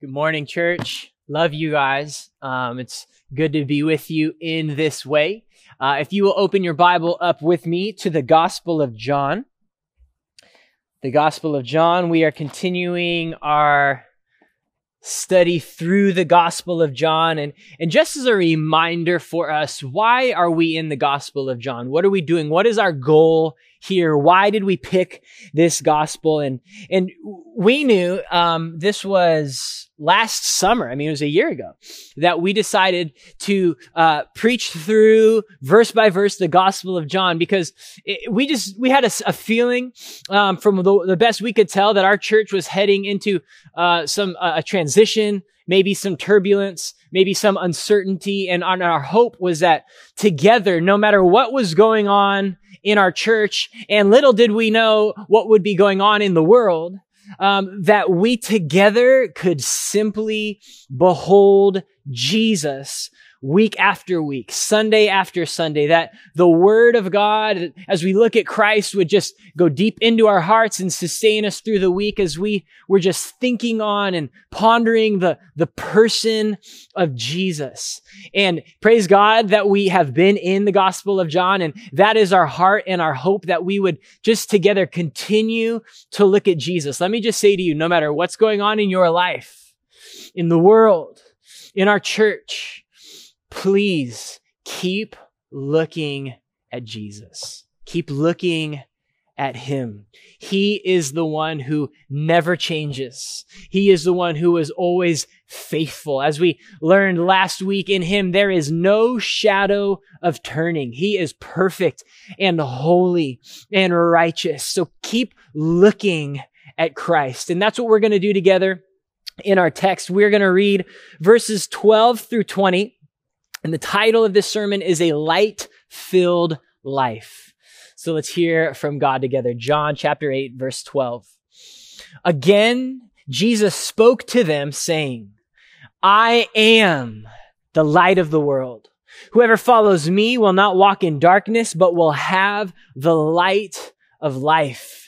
Good morning, church. Love you guys. Um, it's good to be with you in this way. Uh, if you will open your Bible up with me to the Gospel of John. The Gospel of John, we are continuing our study through the Gospel of John. And, and just as a reminder for us, why are we in the Gospel of John? What are we doing? What is our goal here? Why did we pick this gospel? And, and we knew, um, this was last summer. I mean, it was a year ago that we decided to, uh, preach through verse by verse the gospel of John because it, we just, we had a, a feeling, um, from the, the, best we could tell that our church was heading into, uh, some, uh, a transition, maybe some turbulence, maybe some uncertainty. And our hope was that together, no matter what was going on in our church, and little did we know what would be going on in the world, um, that we together could simply behold Jesus week after week, Sunday after Sunday, that the word of God, as we look at Christ, would just go deep into our hearts and sustain us through the week as we were just thinking on and pondering the, the person of Jesus. And praise God that we have been in the Gospel of John. And that is our heart and our hope that we would just together continue to look at Jesus. Let me just say to you, no matter what's going on in your life, in the world, in our church, please keep looking at Jesus. Keep looking at him. He is the one who never changes. He is the one who is always faithful. As we learned last week in him, there is no shadow of turning. He is perfect and holy and righteous. So keep looking at Christ. And that's what we're going to do together in our text. We're going to read verses 12 through 20. And the title of this sermon is A Light Filled Life. So let's hear from God together. John chapter 8, verse 12. Again, Jesus spoke to them saying, I am the light of the world. Whoever follows me will not walk in darkness, but will have the light of life.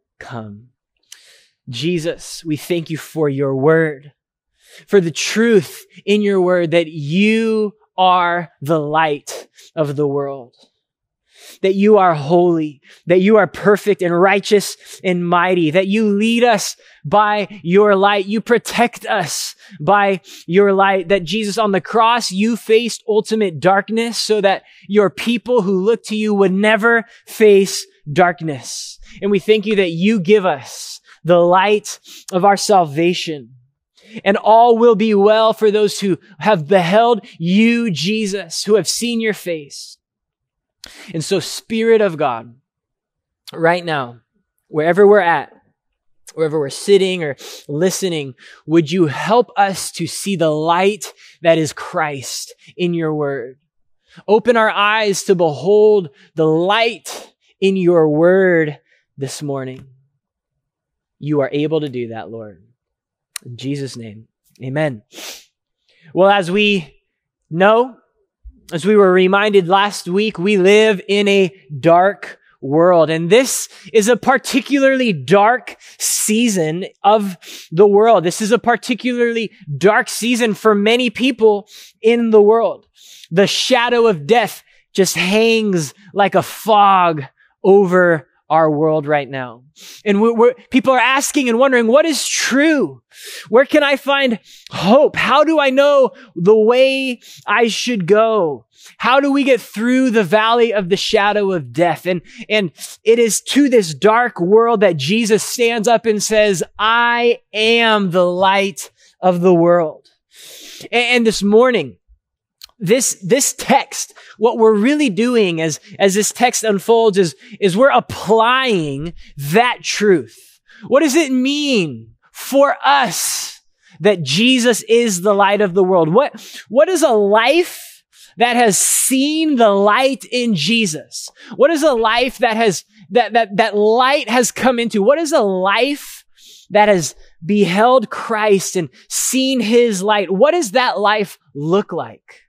come. Jesus, we thank you for your word, for the truth in your word that you are the light of the world, that you are holy, that you are perfect and righteous and mighty, that you lead us by your light. You protect us by your light, that Jesus on the cross, you faced ultimate darkness so that your people who look to you would never face darkness. And we thank you that you give us the light of our salvation. And all will be well for those who have beheld you, Jesus, who have seen your face. And so, Spirit of God, right now, wherever we're at, wherever we're sitting or listening, would you help us to see the light that is Christ in your word? Open our eyes to behold the light in your word this morning. You are able to do that, Lord. In Jesus' name, amen. Well, as we know, as we were reminded last week, we live in a dark world. And this is a particularly dark season of the world. This is a particularly dark season for many people in the world. The shadow of death just hangs like a fog over our world right now. And we're, we're, people are asking and wondering, what is true? Where can I find hope? How do I know the way I should go? How do we get through the valley of the shadow of death? And, and it is to this dark world that Jesus stands up and says, I am the light of the world. And, and this morning, this, this text, what we're really doing as, as this text unfolds is, is we're applying that truth. What does it mean for us that Jesus is the light of the world? What, what is a life that has seen the light in Jesus? What is a life that has, that, that, that light has come into? What is a life that has beheld Christ and seen his light? What does that life look like?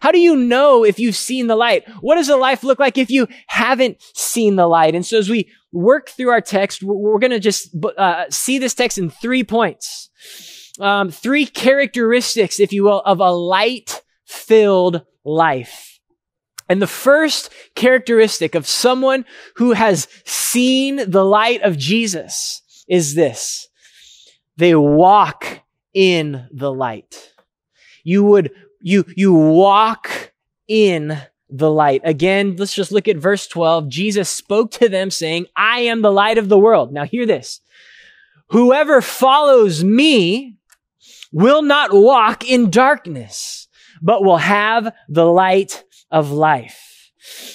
How do you know if you've seen the light? What does a life look like if you haven't seen the light? And so as we work through our text, we're going to just uh, see this text in three points. Um, three characteristics, if you will, of a light filled life. And the first characteristic of someone who has seen the light of Jesus is this. They walk in the light. You would you, you walk in the light. Again, let's just look at verse 12. Jesus spoke to them saying, I am the light of the world. Now hear this. Whoever follows me will not walk in darkness, but will have the light of life.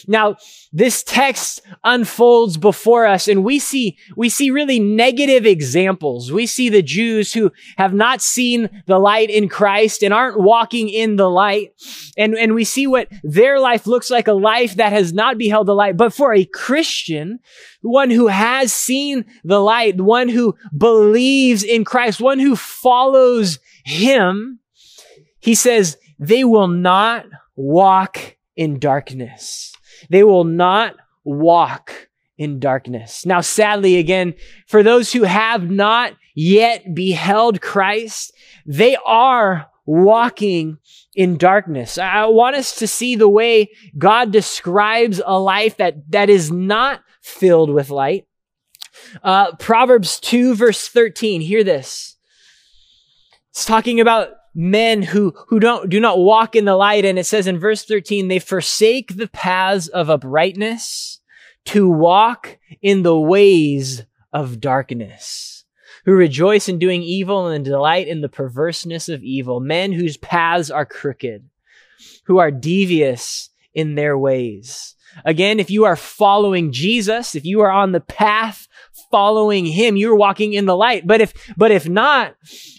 Now, this text unfolds before us and we see, we see really negative examples. We see the Jews who have not seen the light in Christ and aren't walking in the light. And, and we see what their life looks like, a life that has not beheld the light. But for a Christian, one who has seen the light, one who believes in Christ, one who follows him, he says, they will not walk in darkness. They will not walk in darkness. Now, sadly, again, for those who have not yet beheld Christ, they are walking in darkness. I want us to see the way God describes a life that, that is not filled with light. Uh, Proverbs 2 verse 13. Hear this. It's talking about men who, who don't, do not walk in the light. And it says in verse 13, they forsake the paths of uprightness to walk in the ways of darkness, who rejoice in doing evil and delight in the perverseness of evil, men whose paths are crooked, who are devious in their ways. Again, if you are following Jesus, if you are on the path following him, you're walking in the light. But if, but if not,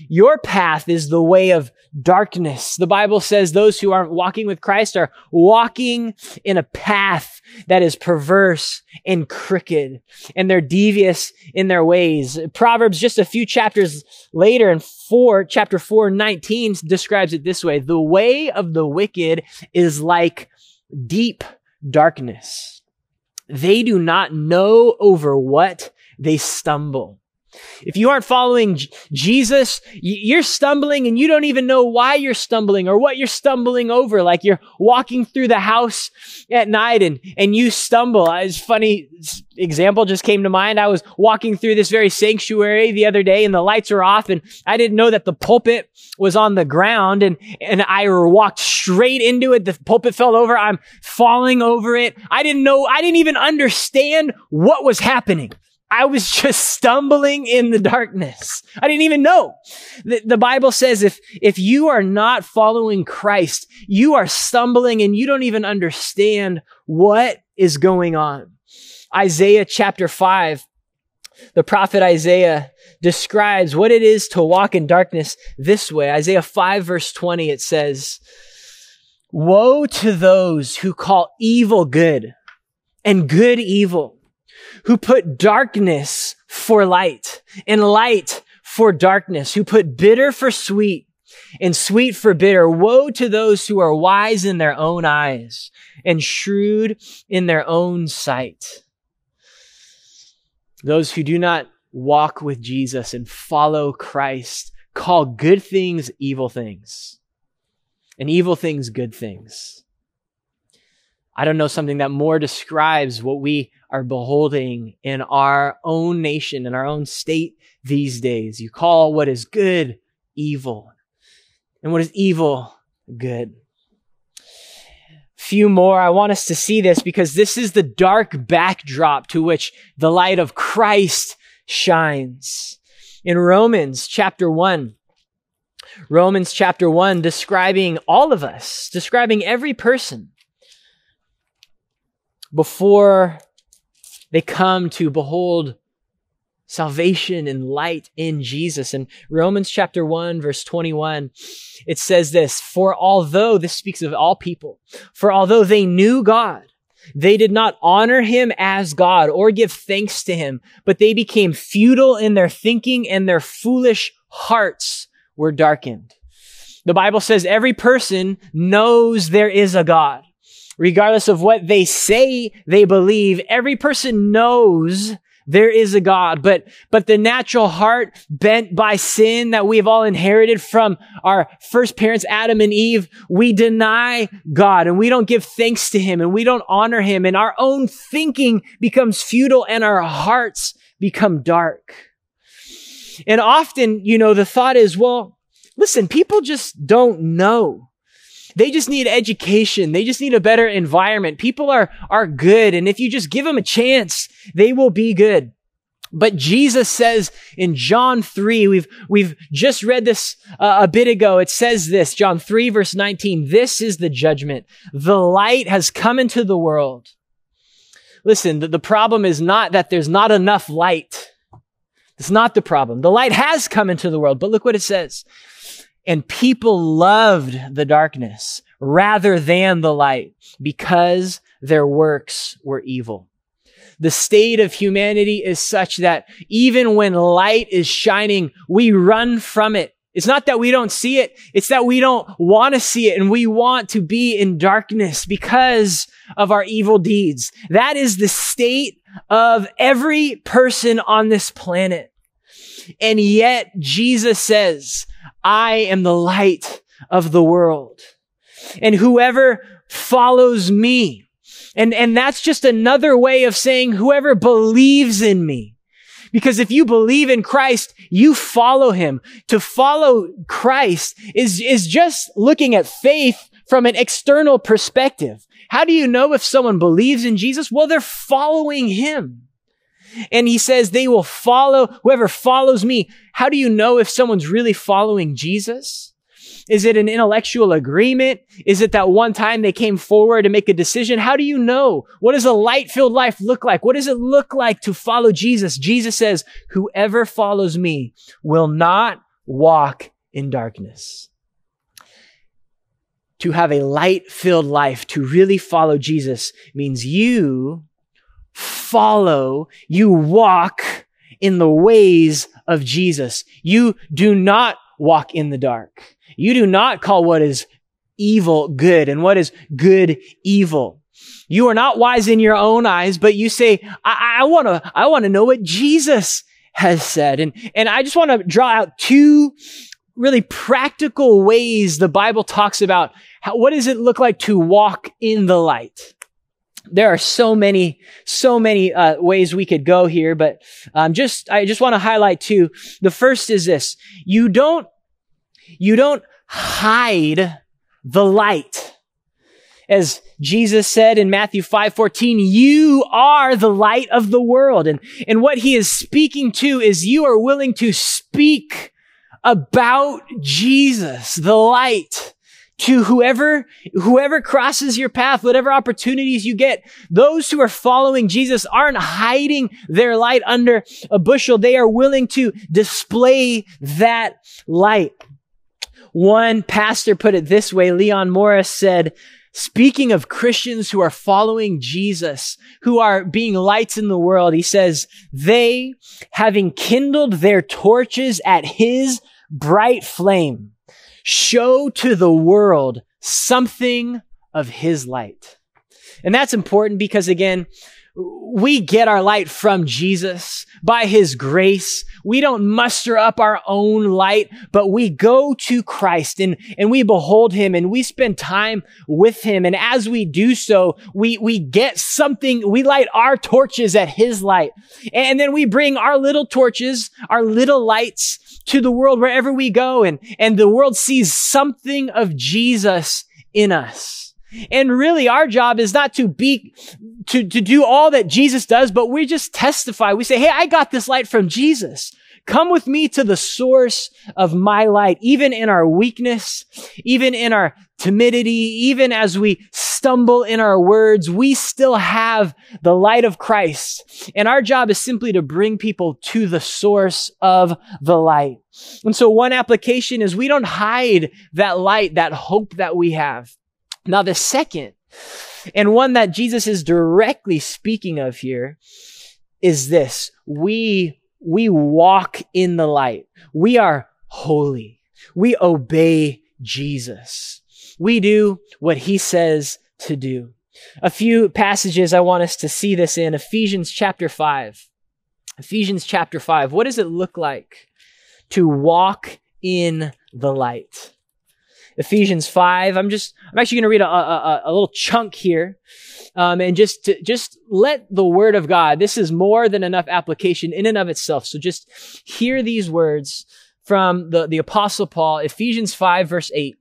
your path is the way of darkness. The Bible says those who aren't walking with Christ are walking in a path that is perverse and crooked and they're devious in their ways. Proverbs just a few chapters later in 4, chapter 4, 19 describes it this way. The way of the wicked is like deep darkness. They do not know over what they stumble. If you aren't following J- Jesus, you're stumbling and you don't even know why you're stumbling or what you're stumbling over. Like you're walking through the house at night and, and you stumble. Uh, it's funny example just came to mind. I was walking through this very sanctuary the other day and the lights were off and I didn't know that the pulpit was on the ground and, and I walked straight into it. The pulpit fell over. I'm falling over it. I didn't know, I didn't even understand what was happening. I was just stumbling in the darkness. I didn't even know. The, the, Bible says if, if you are not following Christ, you are stumbling and you don't even understand what is going on. Isaiah chapter 5, the prophet Isaiah describes what it is to walk in darkness this way. Isaiah 5 verse 20, it says, Woe to those who call evil good and good evil who put darkness for light and light for darkness, who put bitter for sweet and sweet for bitter. Woe to those who are wise in their own eyes and shrewd in their own sight. Those who do not walk with Jesus and follow Christ call good things evil things and evil things good things. I don't know something that more describes what we are beholding in our own nation, in our own state these days. You call what is good evil, and what is evil good. Few more. I want us to see this because this is the dark backdrop to which the light of Christ shines. In Romans chapter 1, Romans chapter 1 describing all of us, describing every person before they come to behold salvation and light in Jesus. In Romans chapter 1, verse 21, it says this For although, this speaks of all people, for although they knew God, they did not honor him as God or give thanks to him, but they became futile in their thinking and their foolish hearts were darkened. The Bible says every person knows there is a God. Regardless of what they say they believe, every person knows there is a God, but, but the natural heart bent by sin that we have all inherited from our first parents, Adam and Eve, we deny God and we don't give thanks to Him and we don't honor Him and our own thinking becomes futile and our hearts become dark. And often, you know, the thought is, well, listen, people just don't know. They just need education. They just need a better environment. People are, are good. And if you just give them a chance, they will be good. But Jesus says in John 3, we've, we've just read this uh, a bit ago. It says this, John 3 verse 19, this is the judgment. The light has come into the world. Listen, the, the problem is not that there's not enough light. It's not the problem. The light has come into the world, but look what it says. And people loved the darkness rather than the light because their works were evil. The state of humanity is such that even when light is shining, we run from it. It's not that we don't see it. It's that we don't want to see it and we want to be in darkness because of our evil deeds. That is the state of every person on this planet. And yet Jesus says, I am the light of the world. And whoever follows me, and, and that's just another way of saying whoever believes in me. Because if you believe in Christ, you follow him. To follow Christ is, is just looking at faith from an external perspective. How do you know if someone believes in Jesus? Well, they're following him. And he says they will follow whoever follows me. How do you know if someone's really following Jesus? Is it an intellectual agreement? Is it that one time they came forward to make a decision? How do you know? What does a light filled life look like? What does it look like to follow Jesus? Jesus says, whoever follows me will not walk in darkness. To have a light filled life, to really follow Jesus means you follow, you walk in the ways of Jesus. You do not walk in the dark. You do not call what is evil good and what is good evil. You are not wise in your own eyes, but you say, I, to, I want to know what Jesus has said. And, and I just want to draw out two really practical ways the Bible talks about how, what does it look like to walk in the light? There are so many, so many uh, ways we could go here, but um, just I just want to highlight two. The first is this: you don't, you don't hide the light, as Jesus said in Matthew five fourteen. You are the light of the world, and and what he is speaking to is you are willing to speak about Jesus, the light to whoever, whoever crosses your path, whatever opportunities you get. Those who are following Jesus aren't hiding their light under a bushel. They are willing to display that light. One pastor put it this way. Leon Morris said, Speaking of Christians who are following Jesus, who are being lights in the world, he says, they, having kindled their torches at his bright flame, show to the world something of his light. And that's important because again, we get our light from Jesus by his grace. We don't muster up our own light, but we go to Christ and, and we behold him and we spend time with him. And as we do so, we, we get something, we light our torches at his light. And then we bring our little torches, our little lights to the world wherever we go. And, and the world sees something of Jesus in us. And really our job is not to be, to, to do all that Jesus does, but we just testify. We say, Hey, I got this light from Jesus. Come with me to the source of my light, even in our weakness, even in our timidity, even as we stumble in our words, we still have the light of Christ. And our job is simply to bring people to the source of the light. And so one application is we don't hide that light, that hope that we have. Now, the second, and one that Jesus is directly speaking of here, is this. We, we walk in the light. We are holy. We obey Jesus. We do what he says to do. A few passages I want us to see this in Ephesians chapter 5. Ephesians chapter 5. What does it look like to walk in the light? Ephesians 5. I'm just, I'm actually going to read a, a, a, little chunk here. Um, and just to, just let the word of God, this is more than enough application in and of itself. So just hear these words from the, the apostle Paul, Ephesians 5 verse 8.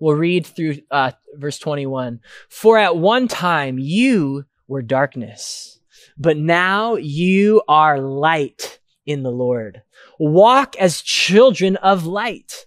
We'll read through, uh, verse 21. For at one time you were darkness, but now you are light in the Lord. Walk as children of light.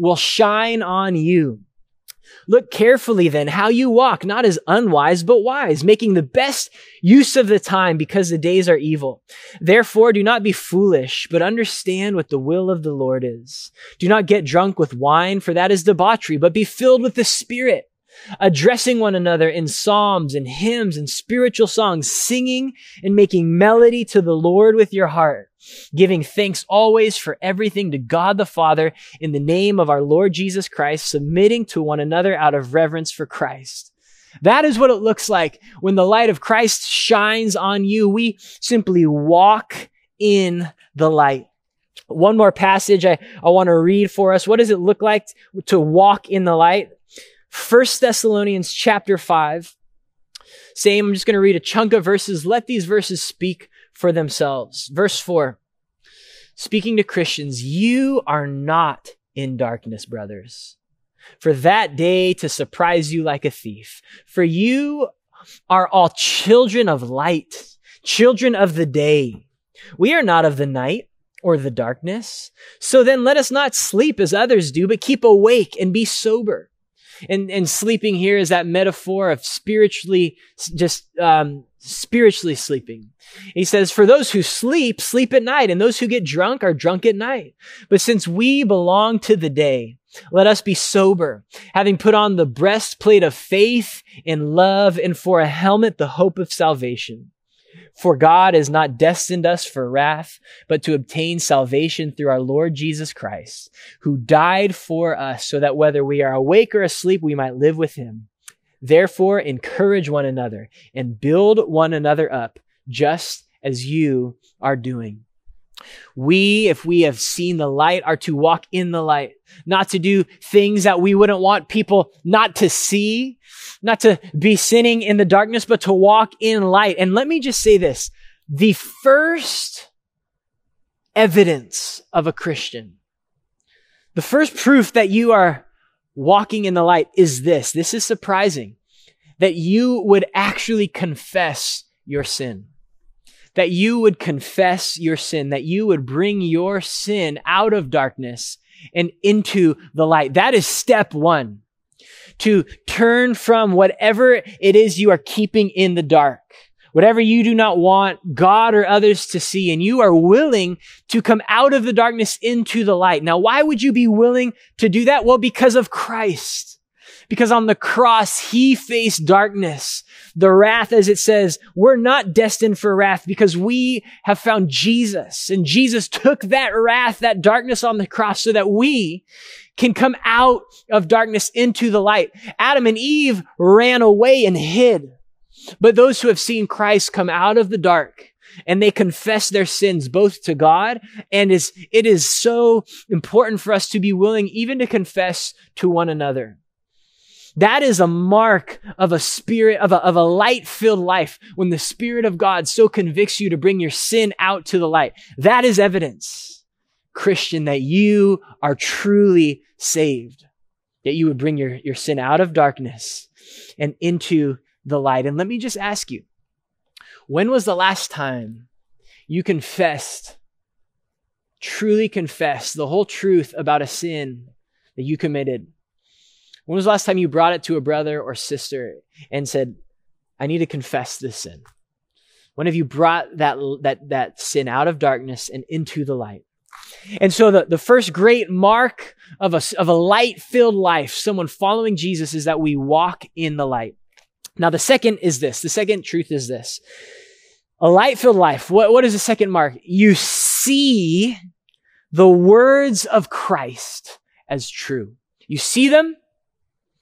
will shine on you. Look carefully then how you walk, not as unwise, but wise, making the best use of the time because the days are evil. Therefore, do not be foolish, but understand what the will of the Lord is. Do not get drunk with wine, for that is debauchery, but be filled with the Spirit addressing one another in psalms and hymns and spiritual songs, singing and making melody to the Lord with your heart, giving thanks always for everything to God the Father in the name of our Lord Jesus Christ, submitting to one another out of reverence for Christ. That is what it looks like when the light of Christ shines on you. We simply walk in the light. One more passage I, I want to read for us. What does it look like to walk in the light? First Thessalonians chapter 5. Same, I'm just going to read a chunk of verses. Let these verses speak for themselves. Verse 4. Speaking to Christians, you are not in darkness, brothers, for that day to surprise you like a thief. For you are all children of light, children of the day. We are not of the night or the darkness. So then let us not sleep as others do, but keep awake and be sober. And, and sleeping here is that metaphor of spiritually, just, um, spiritually sleeping. He says, for those who sleep, sleep at night, and those who get drunk are drunk at night. But since we belong to the day, let us be sober, having put on the breastplate of faith and love, and for a helmet, the hope of salvation. For God has not destined us for wrath, but to obtain salvation through our Lord Jesus Christ, who died for us so that whether we are awake or asleep, we might live with him. Therefore, encourage one another and build one another up, just as you are doing. We, if we have seen the light, are to walk in the light, not to do things that we wouldn't want people not to see, not to be sinning in the darkness, but to walk in light. And let me just say this. The first evidence of a Christian, the first proof that you are walking in the light is this. This is surprising that you would actually confess your sin that you would confess your sin, that you would bring your sin out of darkness and into the light. That is step one. To turn from whatever it is you are keeping in the dark, whatever you do not want God or others to see, and you are willing to come out of the darkness into the light. Now, why would you be willing to do that? Well, because of Christ. Because on the cross, he faced darkness. The wrath, as it says, we're not destined for wrath because we have found Jesus. And Jesus took that wrath, that darkness on the cross so that we can come out of darkness into the light. Adam and Eve ran away and hid. But those who have seen Christ come out of the dark and they confess their sins both to God and is, it is so important for us to be willing even to confess to one another. That is a mark of a spirit, of a, of a light filled life when the Spirit of God so convicts you to bring your sin out to the light. That is evidence, Christian, that you are truly saved, that you would bring your, your sin out of darkness and into the light. And let me just ask you, when was the last time you confessed, truly confessed the whole truth about a sin that you committed? When was the last time you brought it to a brother or sister and said, I need to confess this sin? When have you brought that, that, that sin out of darkness and into the light? And so the, the first great mark of a, of a light filled life, someone following Jesus, is that we walk in the light. Now, the second is this. The second truth is this. A light filled life. What, what is the second mark? You see the words of Christ as true. You see them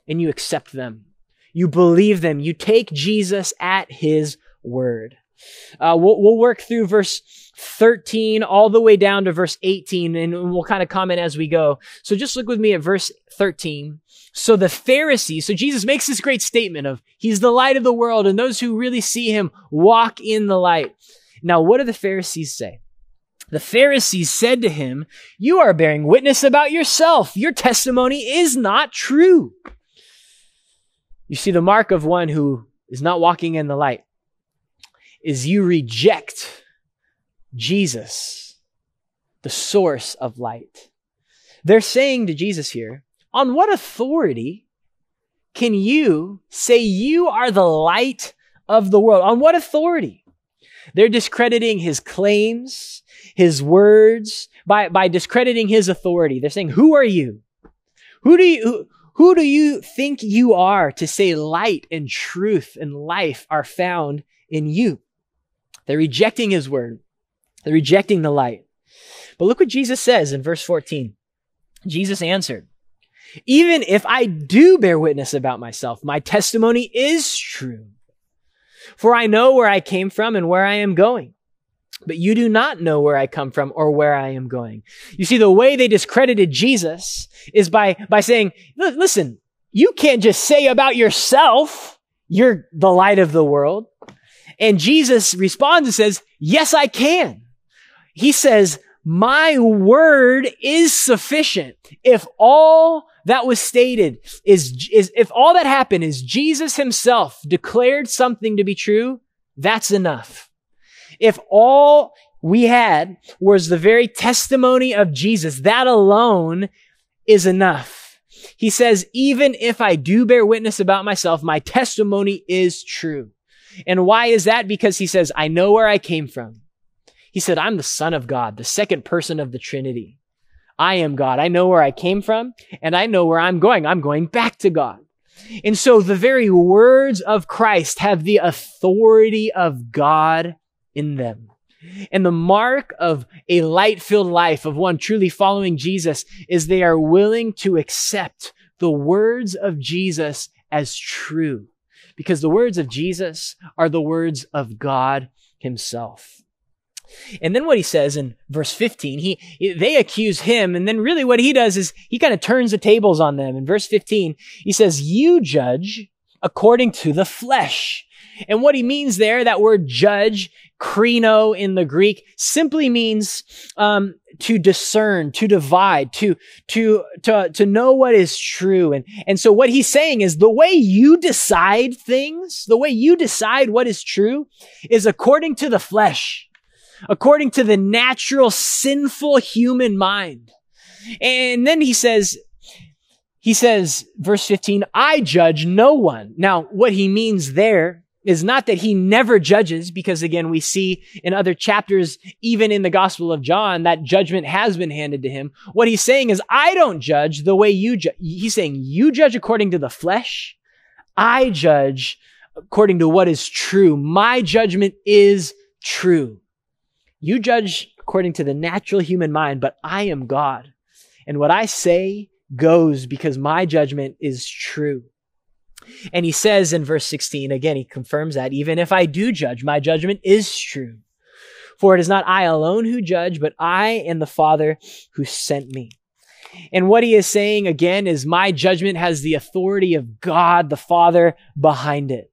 and you accept them. You believe them. You take Jesus at his word. Uh, we'll, we'll work through verse 13 all the way down to verse 18, and we'll kind of comment as we go. So just look with me at verse 13. So the Pharisees, so Jesus makes this great statement of he's the light of the world, and those who really see him walk in the light. Now, what do the Pharisees say? The Pharisees said to him, You are bearing witness about yourself. Your testimony is not true. You see, the mark of one who is not walking in the light is you reject Jesus, the source of light. They're saying to Jesus here, on what authority can you say you are the light of the world? On what authority? They're discrediting his claims, his words, by, by discrediting his authority. They're saying, who are you? Who do you, who, who do you think you are to say light and truth and life are found in you? They're rejecting his word. They're rejecting the light. But look what Jesus says in verse 14. Jesus answered, Even if I do bear witness about myself, my testimony is true. For I know where I came from and where I am going. But you do not know where I come from or where I am going. You see, the way they discredited Jesus is by, by saying, listen, you can't just say about yourself, you're the light of the world. And Jesus responds and says, yes, I can. He says, my word is sufficient. If all that was stated is, is, if all that happened is Jesus himself declared something to be true, that's enough. If all we had was the very testimony of Jesus, that alone is enough. He says, even if I do bear witness about myself, my testimony is true. And why is that? Because he says, I know where I came from. He said, I'm the son of God, the second person of the Trinity. I am God. I know where I came from and I know where I'm going. I'm going back to God. And so the very words of Christ have the authority of God in them. And the mark of a light filled life of one truly following Jesus is they are willing to accept the words of Jesus as true because the words of Jesus are the words of God himself. And then what he says in verse 15, he, they accuse him. And then really what he does is he kind of turns the tables on them. In verse 15, he says, you judge according to the flesh. And what he means there, that word judge, krino in the Greek, simply means um, to discern, to divide, to to to to know what is true. And and so what he's saying is the way you decide things, the way you decide what is true, is according to the flesh, according to the natural sinful human mind. And then he says, he says, verse 15, I judge no one. Now, what he means there is not that he never judges, because again, we see in other chapters, even in the Gospel of John, that judgment has been handed to him. What he's saying is, I don't judge the way you judge. He's saying, you judge according to the flesh. I judge according to what is true. My judgment is true. You judge according to the natural human mind, but I am God. And what I say goes because my judgment is true. And he says in verse 16, again, he confirms that even if I do judge, my judgment is true. For it is not I alone who judge, but I and the Father who sent me. And what he is saying again is my judgment has the authority of God the Father behind it.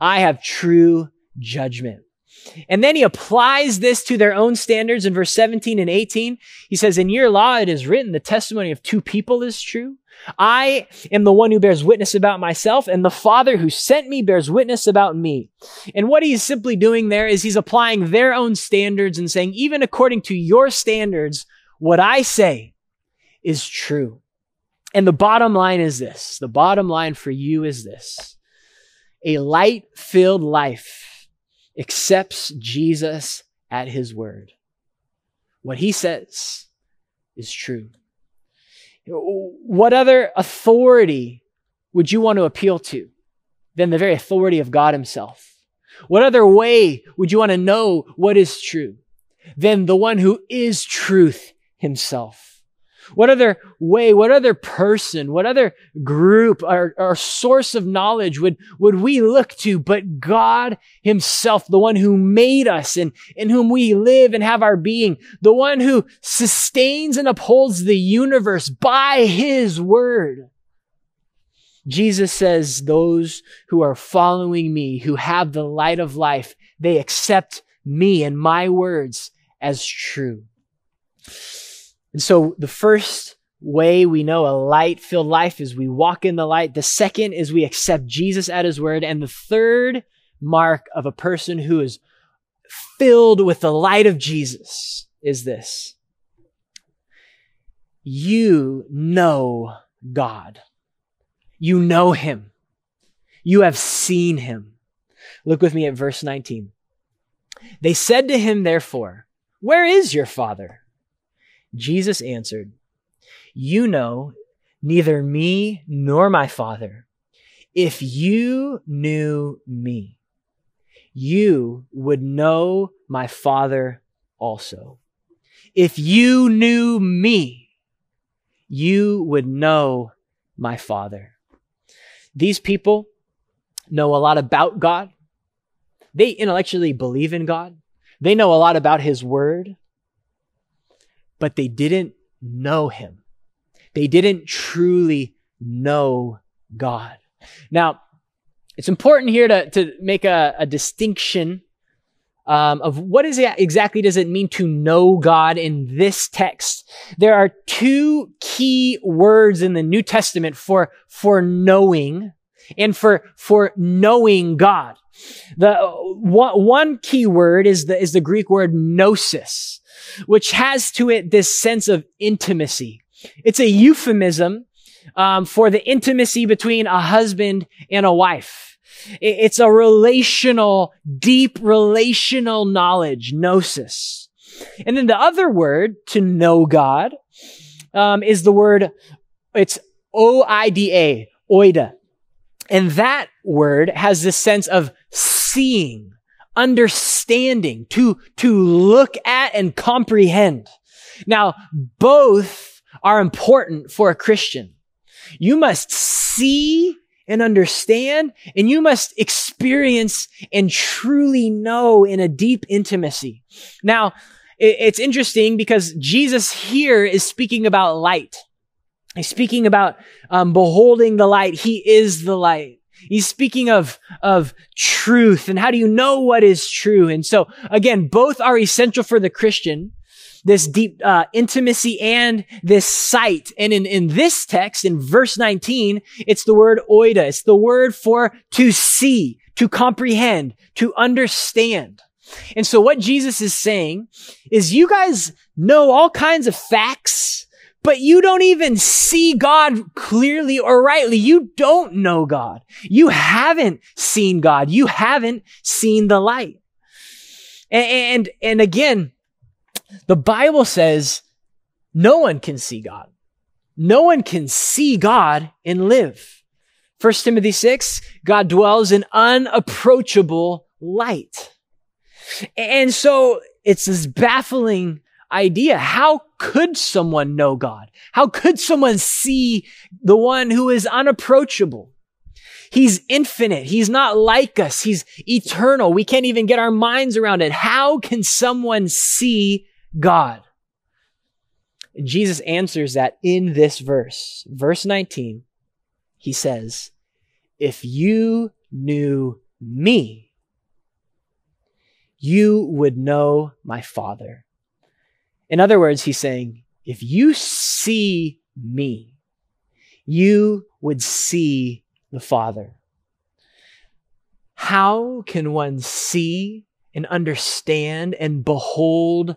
I have true judgment. And then he applies this to their own standards in verse 17 and 18. He says, In your law it is written, the testimony of two people is true. I am the one who bears witness about myself, and the Father who sent me bears witness about me. And what he's simply doing there is he's applying their own standards and saying, even according to your standards, what I say is true. And the bottom line is this the bottom line for you is this a light filled life accepts Jesus at his word. What he says is true. What other authority would you want to appeal to than the very authority of God Himself? What other way would you want to know what is true than the one who is truth Himself? What other way, what other person, what other group or, or source of knowledge would, would we look to but God himself, the one who made us and in whom we live and have our being, the one who sustains and upholds the universe by his word. Jesus says, those who are following me, who have the light of life, they accept me and my words as true. And so the first way we know a light filled life is we walk in the light. The second is we accept Jesus at his word. And the third mark of a person who is filled with the light of Jesus is this. You know God. You know him. You have seen him. Look with me at verse 19. They said to him, therefore, where is your father? Jesus answered, You know neither me nor my Father. If you knew me, you would know my Father also. If you knew me, you would know my Father. These people know a lot about God. They intellectually believe in God. They know a lot about His Word but they didn't know him. They didn't truly know God. Now, it's important here to, to make a, a distinction um, of what is it exactly does it mean to know God in this text. There are two key words in the New Testament for, for knowing and for, for knowing God. The one, one key word is the, is the Greek word gnosis which has to it this sense of intimacy. It's a euphemism um, for the intimacy between a husband and a wife. It's a relational, deep relational knowledge, gnosis. And then the other word to know God um, is the word, it's O-I-D-A, oida. And that word has this sense of seeing, understanding, to, to look at and comprehend. Now, both are important for a Christian. You must see and understand, and you must experience and truly know in a deep intimacy. Now, it's interesting because Jesus here is speaking about light. He's speaking about um, beholding the light. He is the light. He's speaking of, of truth and how do you know what is true? And so again, both are essential for the Christian. This deep uh, intimacy and this sight. And in, in this text, in verse 19, it's the word oida. It's the word for to see, to comprehend, to understand. And so what Jesus is saying is you guys know all kinds of facts, but you don't even see God clearly or rightly. You don't know God. You haven't seen God. You haven't seen the light. And, and, and again, the Bible says no one can see God. No one can see God and live. 1 Timothy 6, God dwells in unapproachable light. And so it's this baffling idea. How could someone know God? How could someone see the one who is unapproachable? He's infinite. He's not like us. He's eternal. We can't even get our minds around it. How can someone see God? And Jesus answers that in this verse. Verse 19, he says, If you knew me, you would know my Father. In other words, he's saying, if you see me, you would see the Father. How can one see and understand and behold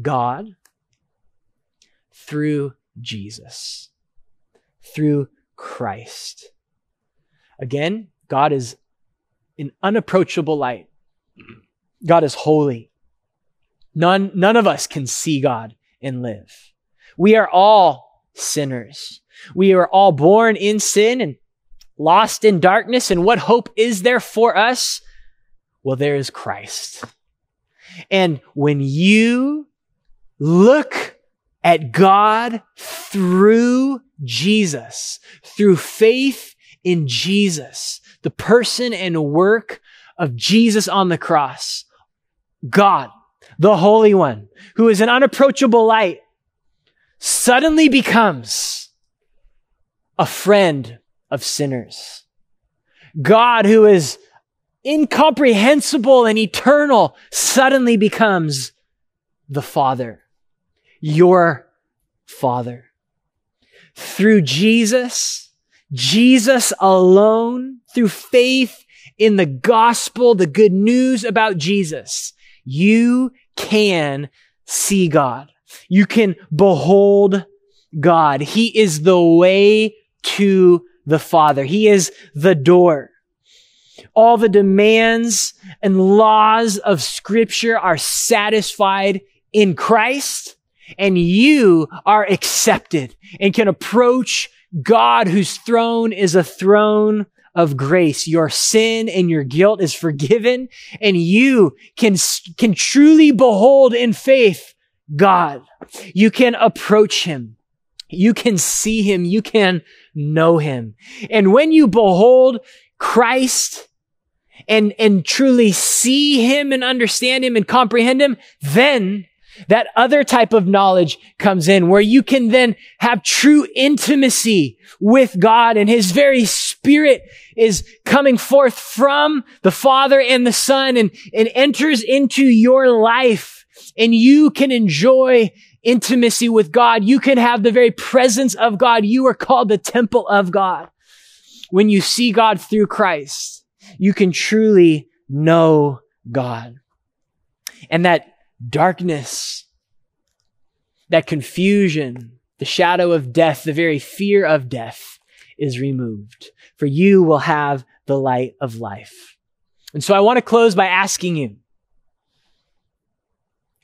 God? Through Jesus, through Christ. Again, God is an unapproachable light. God is holy. None, none of us can see God and live. We are all sinners. We are all born in sin and lost in darkness. And what hope is there for us? Well, there is Christ. And when you look at God through Jesus, through faith in Jesus, the person and work of Jesus on the cross, God, the Holy One, who is an unapproachable light, suddenly becomes a friend of sinners. God, who is incomprehensible and eternal, suddenly becomes the Father, your Father. Through Jesus, Jesus alone, through faith in the gospel, the good news about Jesus, you can see God. You can behold God. He is the way to the Father. He is the door. All the demands and laws of scripture are satisfied in Christ and you are accepted and can approach God whose throne is a throne of grace. Your sin and your guilt is forgiven and you can, can truly behold in faith God. You can approach him. You can see him. You can know him. And when you behold Christ and, and truly see him and understand him and comprehend him, then that other type of knowledge comes in where you can then have true intimacy with God and his very spirit is coming forth from the Father and the Son and, and enters into your life and you can enjoy intimacy with God. You can have the very presence of God. You are called the temple of God. When you see God through Christ, you can truly know God. And that darkness, that confusion, the shadow of death, the very fear of death is removed. For you will have the light of life. And so I want to close by asking you,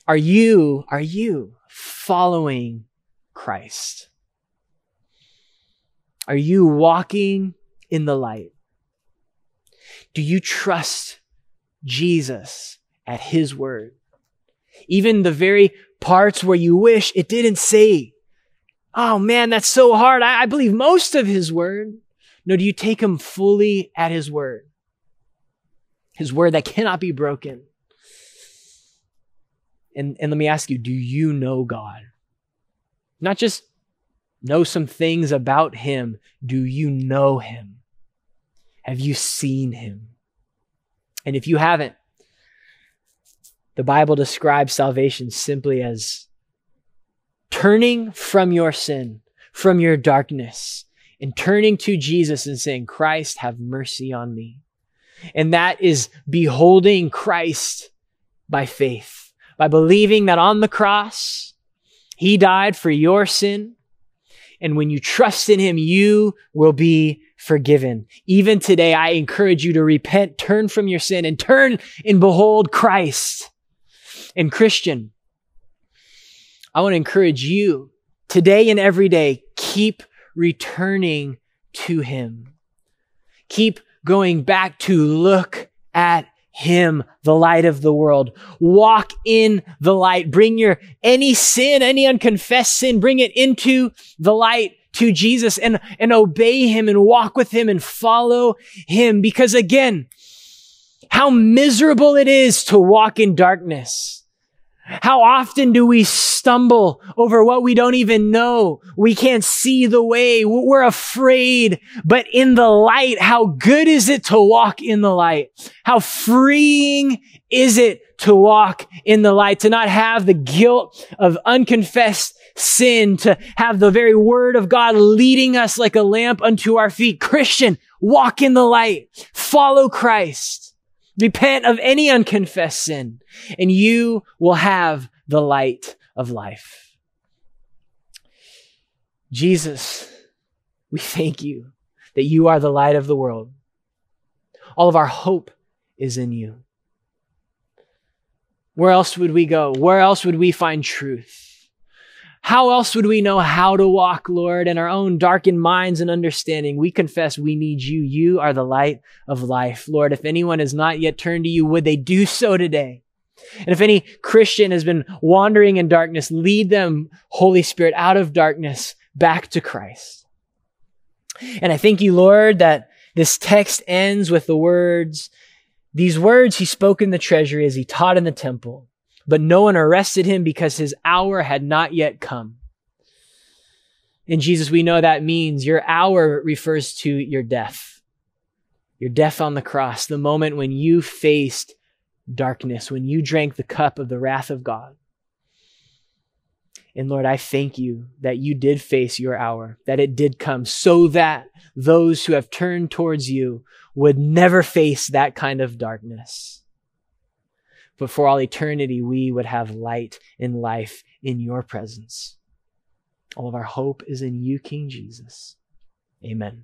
are you, are you following Christ? Are you walking in the light? Do you trust Jesus at his word? Even the very parts where you wish it didn't say, Oh man, that's so hard. I, I believe most of his word. No, do you take him fully at his word? His word that cannot be broken. And, and let me ask you, do you know God? Not just know some things about him. Do you know him? Have you seen him? And if you haven't, the Bible describes salvation simply as turning from your sin, from your darkness, and turning to Jesus and saying, Christ, have mercy on me. And that is beholding Christ by faith, by believing that on the cross, he died for your sin And when you trust in him, you will be forgiven. Even today, I encourage you to repent, turn from your sin and turn and behold Christ. And Christian, I want to encourage you today and every day, keep returning to him. Keep going back to look at him, the light of the world. Walk in the light. Bring your any sin, any unconfessed sin, bring it into the light to Jesus and, and obey him and walk with him and follow him. Because again, how miserable it is to walk in darkness. How often do we stumble over what we don't even know? We can't see the way. We're afraid. But in the light, how good is it to walk in the light? How freeing is it to walk in the light, to not have the guilt of unconfessed sin, to have the very word of God leading us like a lamp unto our feet. Christian, walk in the light. Follow Christ. Repent of any unconfessed sin, and you will have the light of life. Jesus, we thank you that you are the light of the world. All of our hope is in you. Where else would we go? Where else would we find truth? How else would we know how to walk, Lord, in our own darkened minds and understanding? We confess we need you. You are the light of life. Lord, if anyone has not yet turned to you, would they do so today? And if any Christian has been wandering in darkness, lead them, Holy Spirit, out of darkness back to Christ. And I thank you, Lord, that this text ends with the words, these words he spoke in the treasury as he taught in the temple but no one arrested him because his hour had not yet come. And Jesus, we know that means your hour refers to your death. Your death on the cross, the moment when you faced darkness, when you drank the cup of the wrath of God. And Lord, I thank you that you did face your hour, that it did come, so that those who have turned towards you would never face that kind of darkness but for all eternity, we would have light and life in your presence. All of our hope is in you, King Jesus. Amen.